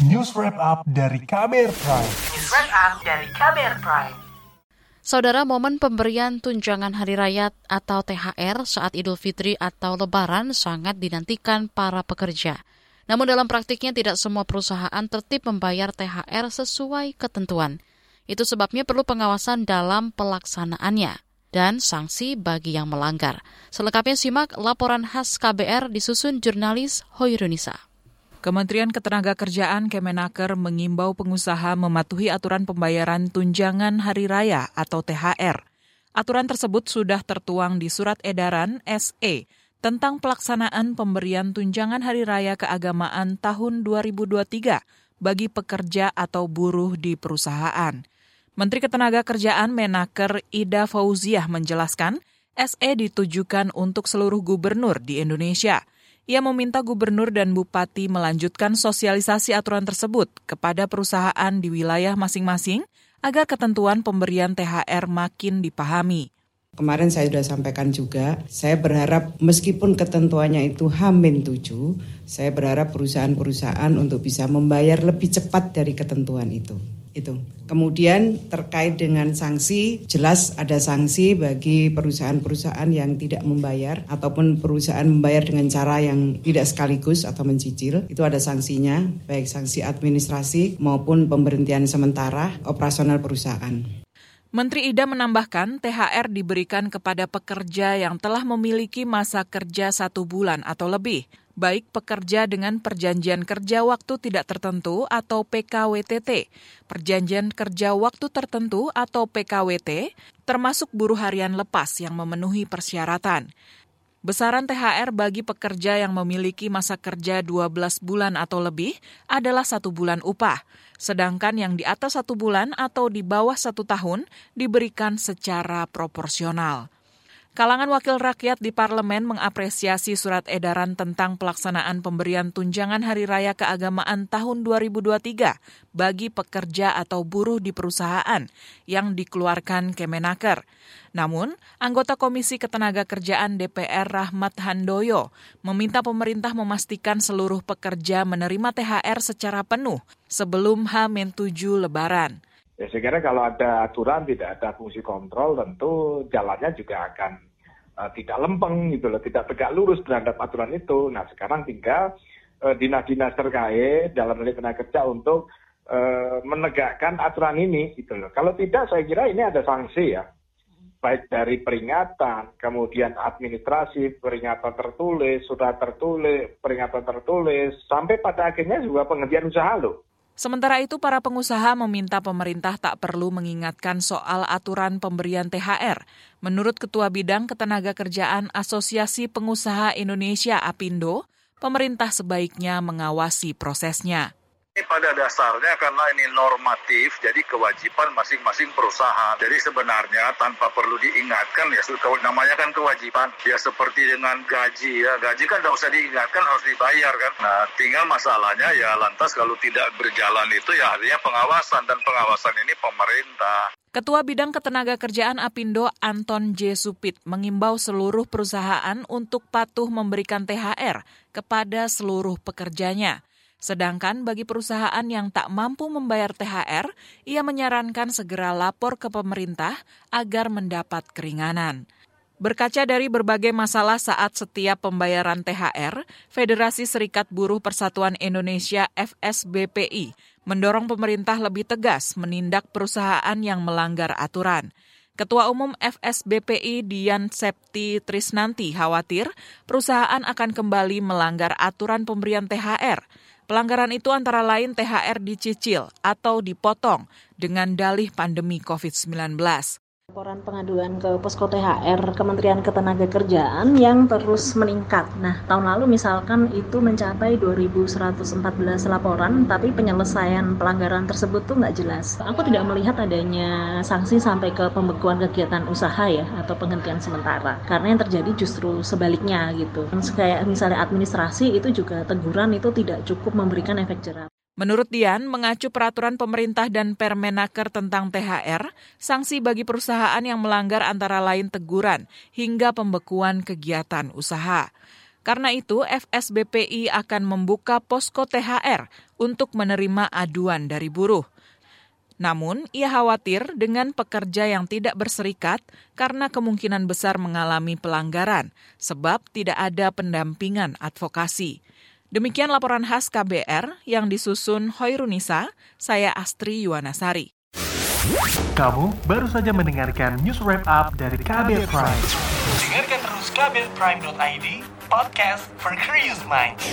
News Wrap Up dari KBR Prime. News Wrap Up dari KBR Prime. Saudara, momen pemberian tunjangan hari raya atau THR saat Idul Fitri atau Lebaran sangat dinantikan para pekerja. Namun dalam praktiknya tidak semua perusahaan tertib membayar THR sesuai ketentuan. Itu sebabnya perlu pengawasan dalam pelaksanaannya dan sanksi bagi yang melanggar. Selengkapnya simak laporan khas KBR disusun jurnalis Hoirunisa. Kementerian Ketenagakerjaan Kemenaker mengimbau pengusaha mematuhi aturan pembayaran tunjangan hari raya atau THR. Aturan tersebut sudah tertuang di Surat Edaran SE tentang pelaksanaan pemberian tunjangan hari raya keagamaan tahun 2023 bagi pekerja atau buruh di perusahaan. Menteri Ketenagakerjaan Menaker Ida Fauziah menjelaskan, SE ditujukan untuk seluruh gubernur di Indonesia – ia meminta gubernur dan bupati melanjutkan sosialisasi aturan tersebut kepada perusahaan di wilayah masing-masing agar ketentuan pemberian THR makin dipahami. Kemarin saya sudah sampaikan juga, saya berharap meskipun ketentuannya itu Hamin 7, saya berharap perusahaan-perusahaan untuk bisa membayar lebih cepat dari ketentuan itu itu. Kemudian terkait dengan sanksi, jelas ada sanksi bagi perusahaan-perusahaan yang tidak membayar ataupun perusahaan membayar dengan cara yang tidak sekaligus atau mencicil. Itu ada sanksinya, baik sanksi administrasi maupun pemberhentian sementara operasional perusahaan. Menteri Ida menambahkan THR diberikan kepada pekerja yang telah memiliki masa kerja satu bulan atau lebih baik pekerja dengan perjanjian kerja waktu tidak tertentu atau PKWTT, perjanjian kerja waktu tertentu atau PKWT, termasuk buruh harian lepas yang memenuhi persyaratan. Besaran THR bagi pekerja yang memiliki masa kerja 12 bulan atau lebih adalah satu bulan upah, sedangkan yang di atas satu bulan atau di bawah satu tahun diberikan secara proporsional. Kalangan wakil rakyat di parlemen mengapresiasi surat edaran tentang pelaksanaan pemberian tunjangan hari raya keagamaan tahun 2023 bagi pekerja atau buruh di perusahaan yang dikeluarkan Kemenaker. Namun, anggota Komisi Ketenagakerjaan DPR Rahmat Handoyo meminta pemerintah memastikan seluruh pekerja menerima THR secara penuh sebelum H-7 Lebaran. Ya, saya kira kalau ada aturan tidak ada fungsi kontrol tentu jalannya juga akan uh, tidak lempeng gitu loh, tidak tegak lurus terhadap aturan itu. Nah sekarang tinggal uh, dinas-dinas terkait dalam hal tenaga kerja untuk uh, menegakkan aturan ini gitu loh. Kalau tidak saya kira ini ada sanksi ya baik dari peringatan, kemudian administrasi, peringatan tertulis, sudah tertulis, peringatan tertulis, sampai pada akhirnya juga penghentian usaha loh. Sementara itu, para pengusaha meminta pemerintah tak perlu mengingatkan soal aturan pemberian THR. Menurut Ketua Bidang Ketenagakerjaan Asosiasi Pengusaha Indonesia APindo, pemerintah sebaiknya mengawasi prosesnya. Pada dasarnya karena ini normatif, jadi kewajiban masing-masing perusahaan. Jadi sebenarnya tanpa perlu diingatkan ya, namanya kan kewajiban. Ya seperti dengan gaji ya, gaji kan tidak usah diingatkan harus dibayar kan. Nah tinggal masalahnya ya lantas kalau tidak berjalan itu ya artinya pengawasan dan pengawasan ini pemerintah. Ketua Bidang Ketenagakerjaan Apindo Anton J. Supit mengimbau seluruh perusahaan untuk patuh memberikan THR kepada seluruh pekerjanya. Sedangkan bagi perusahaan yang tak mampu membayar THR, ia menyarankan segera lapor ke pemerintah agar mendapat keringanan. Berkaca dari berbagai masalah saat setiap pembayaran THR, Federasi Serikat Buruh Persatuan Indonesia FSBPI mendorong pemerintah lebih tegas menindak perusahaan yang melanggar aturan. Ketua Umum FSBPI Dian Septi Trisnanti khawatir perusahaan akan kembali melanggar aturan pemberian THR. Pelanggaran itu antara lain THR dicicil atau dipotong dengan dalih pandemi COVID-19. Laporan pengaduan ke Posko THR Kementerian Ketenagakerjaan yang terus meningkat. Nah, tahun lalu misalkan itu mencapai 2.114 laporan, tapi penyelesaian pelanggaran tersebut tuh nggak jelas. Aku tidak melihat adanya sanksi sampai ke pembekuan kegiatan usaha ya, atau penghentian sementara. Karena yang terjadi justru sebaliknya gitu. Kayak misalnya administrasi itu juga teguran itu tidak cukup memberikan efek jerah. Menurut Dian, mengacu peraturan pemerintah dan Permenaker tentang THR, sanksi bagi perusahaan yang melanggar antara lain teguran hingga pembekuan kegiatan usaha. Karena itu, FSBPI akan membuka posko THR untuk menerima aduan dari buruh. Namun, ia khawatir dengan pekerja yang tidak berserikat karena kemungkinan besar mengalami pelanggaran, sebab tidak ada pendampingan advokasi. Demikian laporan khas KBR yang disusun Hoirunisa, saya Astri Yuwanasari. Kamu baru saja mendengarkan news wrap up dari KBR Prime. Dengarkan terus kbrprime.id, podcast for curious minds.